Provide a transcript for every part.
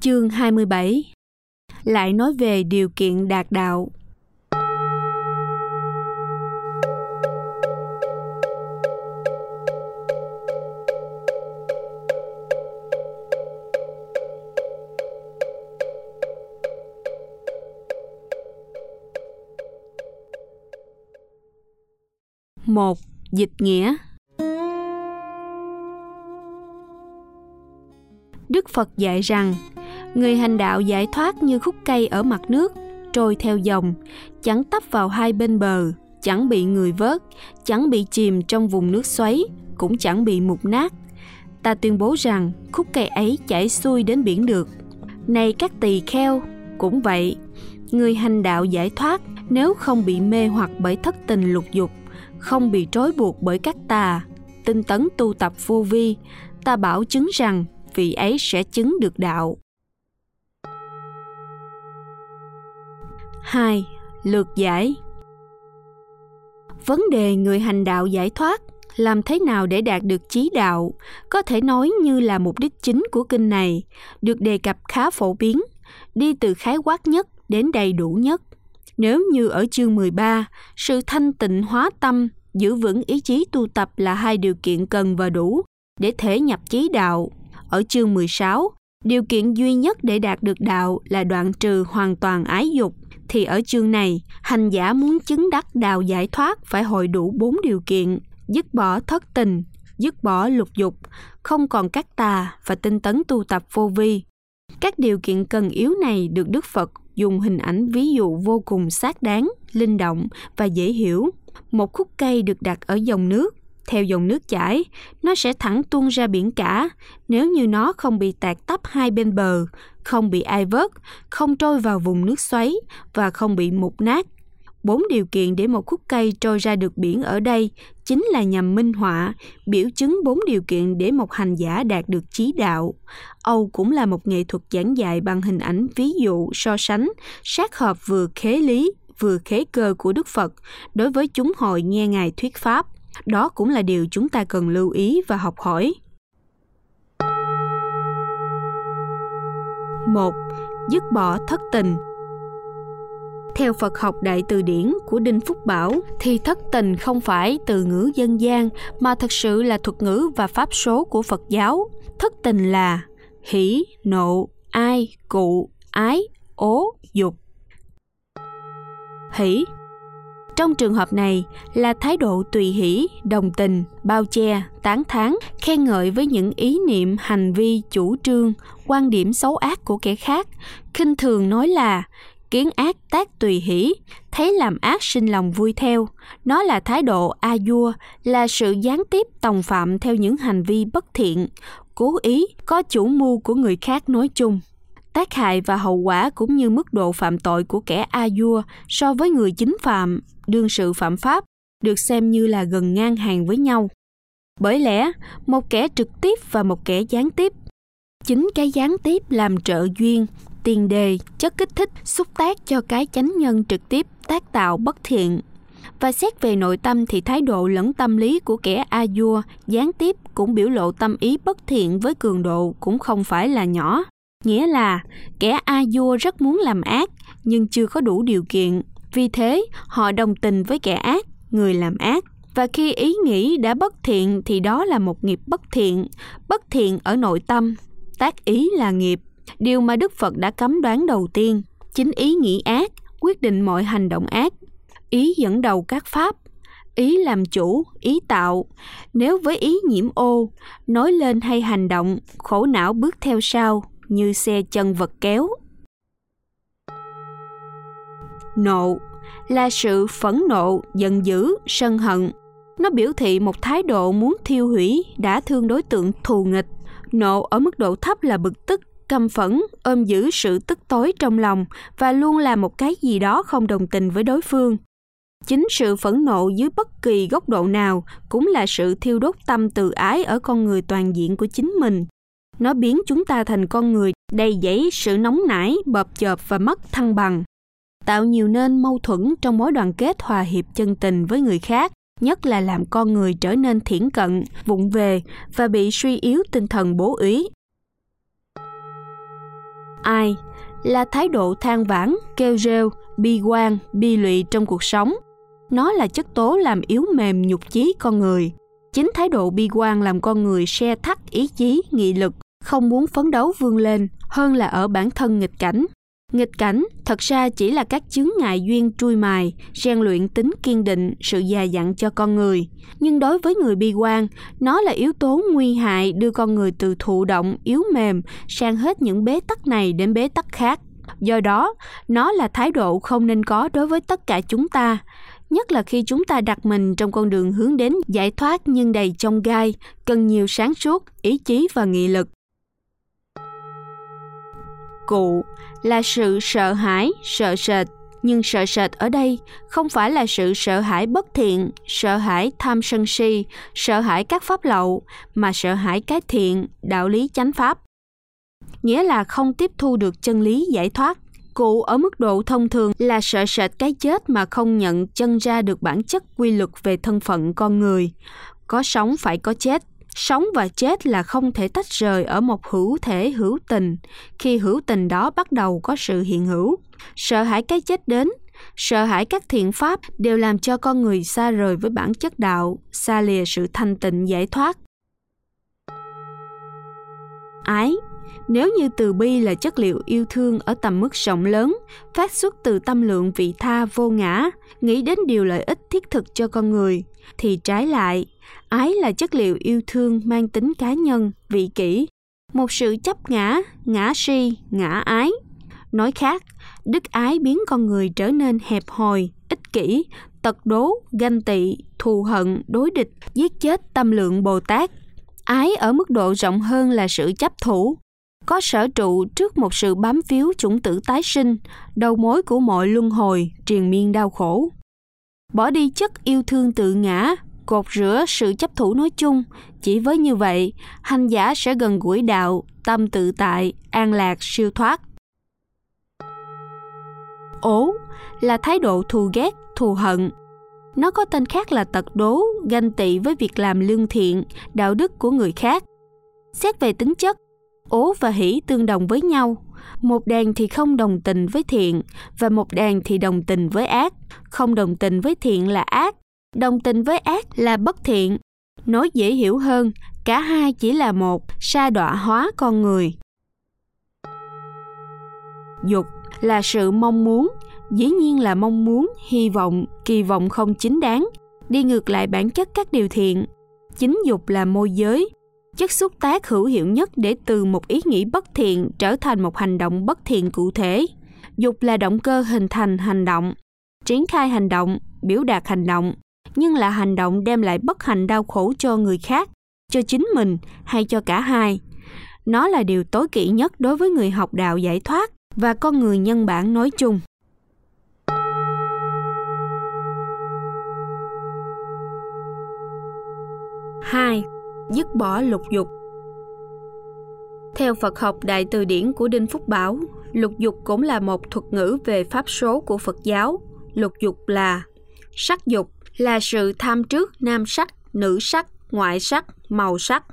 Chương 27 Lại nói về điều kiện đạt đạo. Một, Dịch nghĩa. Đức Phật dạy rằng người hành đạo giải thoát như khúc cây ở mặt nước, trôi theo dòng, chẳng tấp vào hai bên bờ, chẳng bị người vớt, chẳng bị chìm trong vùng nước xoáy, cũng chẳng bị mục nát. Ta tuyên bố rằng khúc cây ấy chảy xuôi đến biển được. Này các tỳ kheo, cũng vậy, người hành đạo giải thoát nếu không bị mê hoặc bởi thất tình lục dục, không bị trói buộc bởi các tà, tinh tấn tu tập vô vi, ta bảo chứng rằng vị ấy sẽ chứng được đạo. 2. Lược giải. Vấn đề người hành đạo giải thoát, làm thế nào để đạt được chí đạo, có thể nói như là mục đích chính của kinh này, được đề cập khá phổ biến, đi từ khái quát nhất đến đầy đủ nhất. Nếu như ở chương 13 sự thanh tịnh hóa tâm, giữ vững ý chí tu tập là hai điều kiện cần và đủ để thể nhập chí đạo. Ở chương 16 điều kiện duy nhất để đạt được đạo là đoạn trừ hoàn toàn ái dục thì ở chương này, hành giả muốn chứng đắc đạo giải thoát phải hội đủ bốn điều kiện, dứt bỏ thất tình, dứt bỏ lục dục, không còn các tà và tinh tấn tu tập vô vi. Các điều kiện cần yếu này được Đức Phật dùng hình ảnh ví dụ vô cùng xác đáng, linh động và dễ hiểu. Một khúc cây được đặt ở dòng nước, theo dòng nước chảy, nó sẽ thẳng tuôn ra biển cả nếu như nó không bị tạt tắp hai bên bờ, không bị ai vớt, không trôi vào vùng nước xoáy và không bị mục nát. Bốn điều kiện để một khúc cây trôi ra được biển ở đây chính là nhằm minh họa, biểu chứng bốn điều kiện để một hành giả đạt được trí đạo. Âu cũng là một nghệ thuật giảng dạy bằng hình ảnh ví dụ so sánh, sát hợp vừa khế lý, vừa khế cơ của Đức Phật đối với chúng hội nghe Ngài thuyết Pháp. Đó cũng là điều chúng ta cần lưu ý và học hỏi. 1. Dứt bỏ thất tình theo Phật học Đại Từ Điển của Đinh Phúc Bảo thì thất tình không phải từ ngữ dân gian mà thật sự là thuật ngữ và pháp số của Phật giáo. Thất tình là hỷ, nộ, ai, cụ, ái, ố, dục. Hỷ trong trường hợp này là thái độ tùy hỷ, đồng tình, bao che, tán thán, khen ngợi với những ý niệm, hành vi, chủ trương, quan điểm xấu ác của kẻ khác, khinh thường nói là kiến ác tác tùy hỷ, thấy làm ác sinh lòng vui theo. Nó là thái độ a vua, là sự gián tiếp tòng phạm theo những hành vi bất thiện, cố ý, có chủ mưu của người khác nói chung tác hại và hậu quả cũng như mức độ phạm tội của kẻ a dua so với người chính phạm, đương sự phạm pháp, được xem như là gần ngang hàng với nhau. Bởi lẽ, một kẻ trực tiếp và một kẻ gián tiếp. Chính cái gián tiếp làm trợ duyên, tiền đề, chất kích thích, xúc tác cho cái chánh nhân trực tiếp tác tạo bất thiện. Và xét về nội tâm thì thái độ lẫn tâm lý của kẻ a dua gián tiếp cũng biểu lộ tâm ý bất thiện với cường độ cũng không phải là nhỏ nghĩa là, kẻ a vua rất muốn làm ác, nhưng chưa có đủ điều kiện. Vì thế, họ đồng tình với kẻ ác, người làm ác. Và khi ý nghĩ đã bất thiện, thì đó là một nghiệp bất thiện. Bất thiện ở nội tâm, tác ý là nghiệp. Điều mà đức phật đã cấm đoán đầu tiên, chính ý nghĩ ác, quyết định mọi hành động ác. Ý dẫn đầu các pháp, ý làm chủ, ý tạo. Nếu với ý nhiễm ô, nói lên hay hành động, khổ não bước theo sau như xe chân vật kéo. Nộ là sự phẫn nộ, giận dữ, sân hận. Nó biểu thị một thái độ muốn thiêu hủy, đã thương đối tượng thù nghịch. Nộ ở mức độ thấp là bực tức, căm phẫn, ôm giữ sự tức tối trong lòng và luôn làm một cái gì đó không đồng tình với đối phương. Chính sự phẫn nộ dưới bất kỳ góc độ nào cũng là sự thiêu đốt tâm từ ái ở con người toàn diện của chính mình nó biến chúng ta thành con người đầy dẫy sự nóng nảy, bợp chợp và mất thăng bằng. Tạo nhiều nên mâu thuẫn trong mối đoàn kết hòa hiệp chân tình với người khác, nhất là làm con người trở nên thiển cận, vụng về và bị suy yếu tinh thần bố ý Ai là thái độ than vãn, kêu rêu, bi quan, bi lụy trong cuộc sống. Nó là chất tố làm yếu mềm nhục chí con người. Chính thái độ bi quan làm con người xe thắt ý chí, nghị lực, không muốn phấn đấu vươn lên hơn là ở bản thân nghịch cảnh. Nghịch cảnh thật ra chỉ là các chướng ngại duyên trui mài, rèn luyện tính kiên định, sự già dặn cho con người. Nhưng đối với người bi quan, nó là yếu tố nguy hại đưa con người từ thụ động, yếu mềm sang hết những bế tắc này đến bế tắc khác. Do đó, nó là thái độ không nên có đối với tất cả chúng ta, nhất là khi chúng ta đặt mình trong con đường hướng đến giải thoát nhưng đầy trong gai, cần nhiều sáng suốt, ý chí và nghị lực. Cụ là sự sợ hãi, sợ sệt, nhưng sợ sệt ở đây không phải là sự sợ hãi bất thiện, sợ hãi tham sân si, sợ hãi các pháp lậu, mà sợ hãi cái thiện, đạo lý chánh pháp. Nghĩa là không tiếp thu được chân lý giải thoát. Cụ ở mức độ thông thường là sợ sệt cái chết mà không nhận chân ra được bản chất quy luật về thân phận con người. Có sống phải có chết, sống và chết là không thể tách rời ở một hữu thể hữu tình. Khi hữu tình đó bắt đầu có sự hiện hữu. Sợ hãi cái chết đến. Sợ hãi các thiện pháp đều làm cho con người xa rời với bản chất đạo, xa lìa sự thanh tịnh, giải thoát. Ái nếu như từ bi là chất liệu yêu thương ở tầm mức rộng lớn, phát xuất từ tâm lượng vị tha vô ngã, nghĩ đến điều lợi ích thiết thực cho con người, thì trái lại, ái là chất liệu yêu thương mang tính cá nhân, vị kỷ. Một sự chấp ngã ngã si, ngã ái. Nói khác, đức ái biến con người trở nên hẹp hòi, ích kỷ, tật đố, ganh tị, thù hận, đối địch, giết chết tâm lượng bồ tát. Ái ở mức độ rộng hơn là sự chấp thủ có sở trụ trước một sự bám phiếu chủng tử tái sinh, đầu mối của mọi luân hồi triền miên đau khổ. Bỏ đi chất yêu thương tự ngã, cột rửa sự chấp thủ nói chung, chỉ với như vậy, hành giả sẽ gần gũi đạo, tâm tự tại, an lạc, siêu thoát. Ố là thái độ thù ghét, thù hận. Nó có tên khác là tật đố, ganh tị với việc làm lương thiện, đạo đức của người khác. Xét về tính chất ố và hỷ tương đồng với nhau. Một đàn thì không đồng tình với thiện, và một đàn thì đồng tình với ác. Không đồng tình với thiện là ác, đồng tình với ác là bất thiện. Nói dễ hiểu hơn, cả hai chỉ là một, sa đọa hóa con người. Dục là sự mong muốn, dĩ nhiên là mong muốn, hy vọng, kỳ vọng không chính đáng. Đi ngược lại bản chất các điều thiện. Chính dục là môi giới chất xúc tác hữu hiệu nhất để từ một ý nghĩ bất thiện trở thành một hành động bất thiện cụ thể. Dục là động cơ hình thành hành động, triển khai hành động, biểu đạt hành động, nhưng là hành động đem lại bất hạnh đau khổ cho người khác, cho chính mình hay cho cả hai. Nó là điều tối kỵ nhất đối với người học đạo giải thoát và con người nhân bản nói chung. Hai dứt bỏ lục dục theo Phật học Đại Từ Điển của Đinh Phúc Bảo, lục dục cũng là một thuật ngữ về pháp số của Phật giáo. Lục dục là sắc dục, là sự tham trước nam sắc, nữ sắc, ngoại sắc, màu sắc.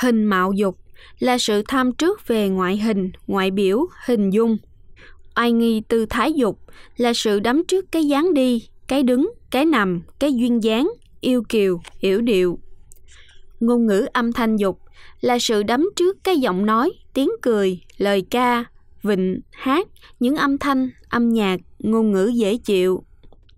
Hình mạo dục là sự tham trước về ngoại hình, ngoại biểu, hình dung. Oai nghi tư thái dục là sự đắm trước cái dáng đi, cái đứng, cái nằm, cái duyên dáng, yêu kiều, hiểu điệu. Ngôn ngữ âm thanh dục là sự đấm trước cái giọng nói, tiếng cười, lời ca, vịnh, hát, những âm thanh, âm nhạc, ngôn ngữ dễ chịu.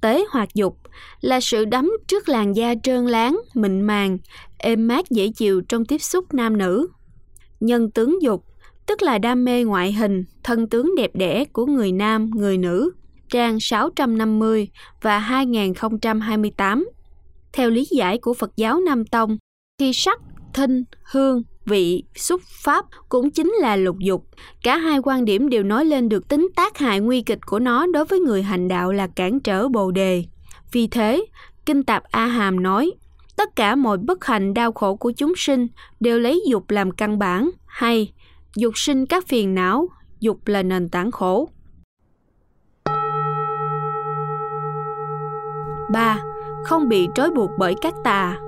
Tế hoạt dục là sự đấm trước làn da trơn láng, mịn màng, êm mát dễ chịu trong tiếp xúc nam nữ. Nhân tướng dục, tức là đam mê ngoại hình, thân tướng đẹp đẽ của người nam, người nữ, trang 650 và 2028. Theo lý giải của Phật giáo Nam Tông, khi sắc, thinh, hương, vị, xúc pháp cũng chính là lục dục. Cả hai quan điểm đều nói lên được tính tác hại nguy kịch của nó đối với người hành đạo là cản trở bồ đề. Vì thế, Kinh Tạp A Hàm nói, tất cả mọi bất hạnh đau khổ của chúng sinh đều lấy dục làm căn bản, hay dục sinh các phiền não, dục là nền tảng khổ. 3. Không bị trói buộc bởi các tà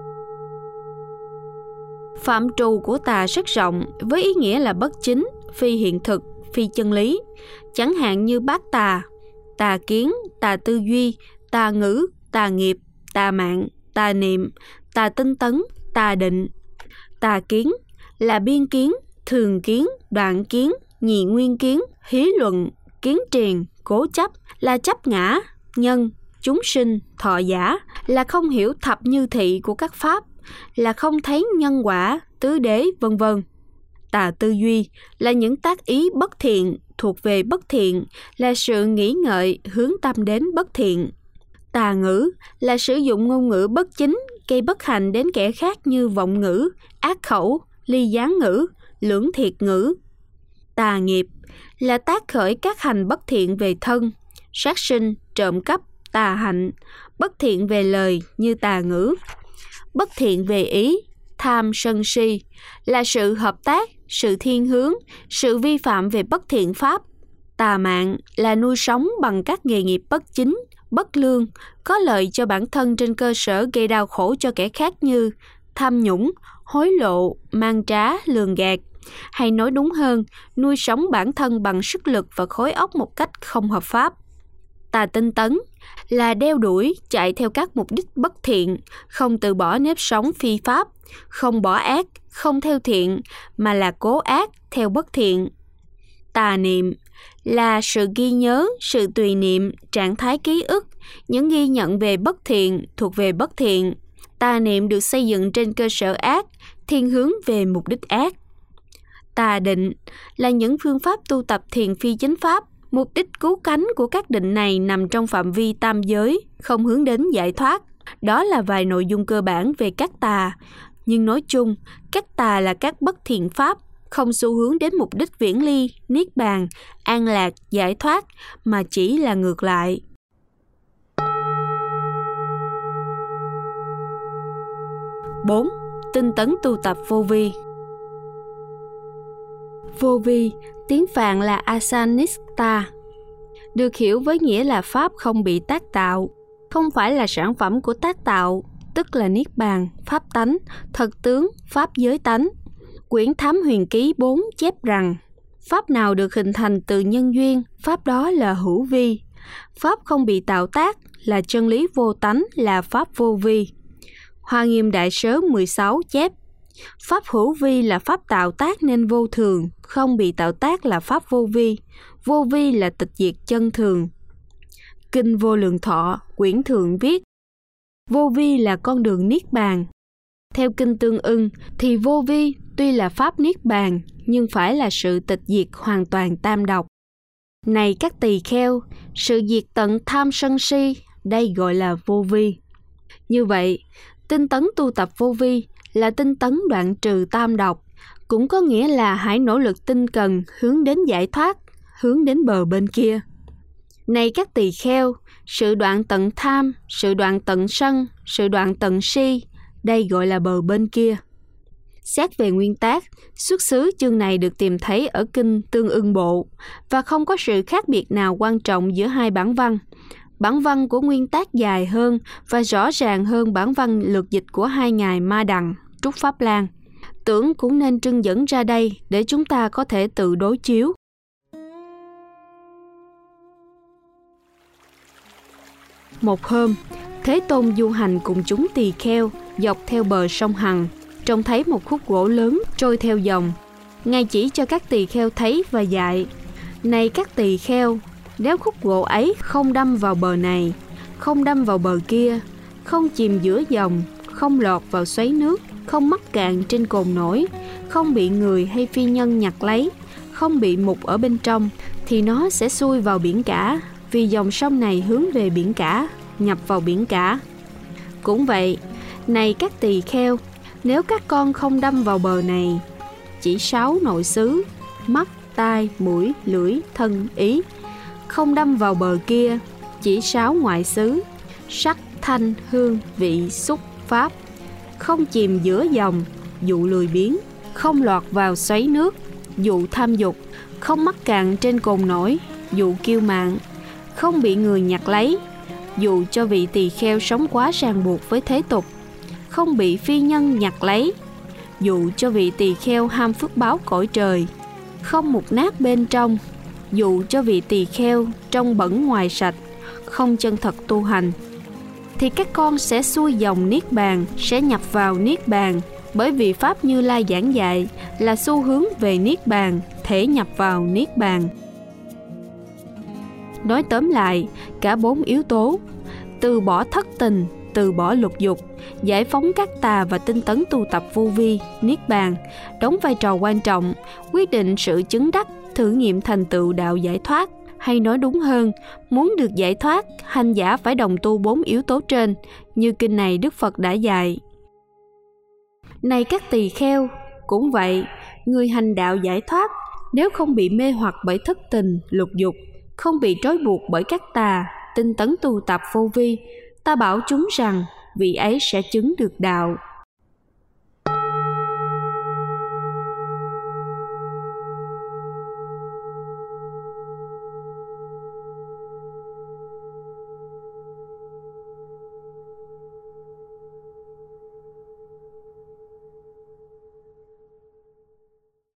Phạm trù của tà rất rộng với ý nghĩa là bất chính, phi hiện thực, phi chân lý, chẳng hạn như bát tà, tà kiến, tà tư duy, tà ngữ, tà nghiệp, tà mạng, tà niệm, tà tinh tấn, tà định. Tà kiến là biên kiến, thường kiến, đoạn kiến, nhị nguyên kiến, hí luận, kiến triền, cố chấp, là chấp ngã, nhân, chúng sinh, thọ giả, là không hiểu thập như thị của các pháp, là không thấy nhân quả, tứ đế, vân vân. Tà tư duy là những tác ý bất thiện thuộc về bất thiện, là sự nghĩ ngợi hướng tâm đến bất thiện. Tà ngữ là sử dụng ngôn ngữ bất chính gây bất hạnh đến kẻ khác như vọng ngữ, ác khẩu, ly gián ngữ, lưỡng thiệt ngữ. Tà nghiệp là tác khởi các hành bất thiện về thân, sát sinh, trộm cắp, tà hạnh, bất thiện về lời như tà ngữ, bất thiện về ý, tham sân si là sự hợp tác, sự thiên hướng, sự vi phạm về bất thiện pháp. Tà mạng là nuôi sống bằng các nghề nghiệp bất chính, bất lương, có lợi cho bản thân trên cơ sở gây đau khổ cho kẻ khác như tham nhũng, hối lộ, mang trá, lường gạt, hay nói đúng hơn, nuôi sống bản thân bằng sức lực và khối óc một cách không hợp pháp. Tà tinh tấn là đeo đuổi, chạy theo các mục đích bất thiện, không từ bỏ nếp sống phi pháp, không bỏ ác, không theo thiện, mà là cố ác theo bất thiện. Tà niệm là sự ghi nhớ, sự tùy niệm, trạng thái ký ức, những ghi nhận về bất thiện thuộc về bất thiện. Tà niệm được xây dựng trên cơ sở ác, thiên hướng về mục đích ác. Tà định là những phương pháp tu tập thiền phi chính pháp. Mục đích cứu cánh của các định này nằm trong phạm vi tam giới, không hướng đến giải thoát. Đó là vài nội dung cơ bản về các tà. Nhưng nói chung, các tà là các bất thiện pháp, không xu hướng đến mục đích viễn ly, niết bàn, an lạc, giải thoát, mà chỉ là ngược lại. bốn Tinh tấn tu tập vô vi Vô vi, tiếng Phạn là Asanista, được hiểu với nghĩa là pháp không bị tác tạo, không phải là sản phẩm của tác tạo, tức là niết bàn, pháp tánh, thật tướng, pháp giới tánh. Quyển Thám Huyền Ký 4 chép rằng, pháp nào được hình thành từ nhân duyên, pháp đó là hữu vi. Pháp không bị tạo tác là chân lý vô tánh là pháp vô vi. Hoa Nghiêm Đại Sớ 16 chép Pháp hữu vi là pháp tạo tác nên vô thường, không bị tạo tác là pháp vô vi. Vô vi là tịch diệt chân thường. Kinh Vô Lượng Thọ, quyển thượng viết Vô vi là con đường niết bàn. Theo kinh tương ưng thì vô vi tuy là pháp niết bàn nhưng phải là sự tịch diệt hoàn toàn tam độc. Này các tỳ kheo, sự diệt tận tham sân si, đây gọi là vô vi. Như vậy, tinh tấn tu tập vô vi là tinh tấn đoạn trừ tam độc, cũng có nghĩa là hãy nỗ lực tinh cần hướng đến giải thoát, hướng đến bờ bên kia. Này các tỳ kheo, sự đoạn tận tham, sự đoạn tận sân, sự đoạn tận si, đây gọi là bờ bên kia. Xét về nguyên tác, xuất xứ chương này được tìm thấy ở kinh Tương ưng bộ và không có sự khác biệt nào quan trọng giữa hai bản văn. Bản văn của nguyên tác dài hơn và rõ ràng hơn bản văn lược dịch của hai ngài Ma Đằng, Trúc Pháp Lan. Tưởng cũng nên trưng dẫn ra đây để chúng ta có thể tự đối chiếu. Một hôm, Thế Tôn du hành cùng chúng tỳ kheo dọc theo bờ sông Hằng, trông thấy một khúc gỗ lớn trôi theo dòng. Ngài chỉ cho các tỳ kheo thấy và dạy. Này các tỳ kheo, nếu khúc gỗ ấy không đâm vào bờ này, không đâm vào bờ kia, không chìm giữa dòng, không lọt vào xoáy nước, không mắc cạn trên cồn nổi, không bị người hay phi nhân nhặt lấy, không bị mục ở bên trong, thì nó sẽ xuôi vào biển cả, vì dòng sông này hướng về biển cả, nhập vào biển cả. Cũng vậy, này các tỳ kheo, nếu các con không đâm vào bờ này, chỉ sáu nội xứ, mắt, tai, mũi, lưỡi, thân, ý, không đâm vào bờ kia, chỉ sáu ngoại xứ, sắc, thanh, hương, vị, xúc, pháp, không chìm giữa dòng, dụ lười biếng, không lọt vào xoáy nước, dụ tham dục, không mắc cạn trên cồn nổi, dụ kiêu mạng, không bị người nhặt lấy, dù cho vị tỳ kheo sống quá ràng buộc với thế tục, không bị phi nhân nhặt lấy, dù cho vị tỳ kheo ham phước báo cõi trời, không mục nát bên trong dụ cho vị tỳ kheo trong bẩn ngoài sạch, không chân thật tu hành, thì các con sẽ xuôi dòng niết bàn, sẽ nhập vào niết bàn. Bởi vì pháp như lai giảng dạy là xu hướng về niết bàn, thể nhập vào niết bàn. Nói tóm lại, cả bốn yếu tố, từ bỏ thất tình, từ bỏ lục dục, giải phóng các tà và tinh tấn tu tập vô vi, niết bàn, đóng vai trò quan trọng, quyết định sự chứng đắc thử nghiệm thành tựu đạo giải thoát. Hay nói đúng hơn, muốn được giải thoát, hành giả phải đồng tu bốn yếu tố trên, như kinh này đức phật đã dạy. Này các tỳ kheo, cũng vậy, người hành đạo giải thoát, nếu không bị mê hoặc bởi thất tình, lục dục, không bị trói buộc bởi các tà, tinh tấn tu tập vô vi, ta bảo chúng rằng vị ấy sẽ chứng được đạo.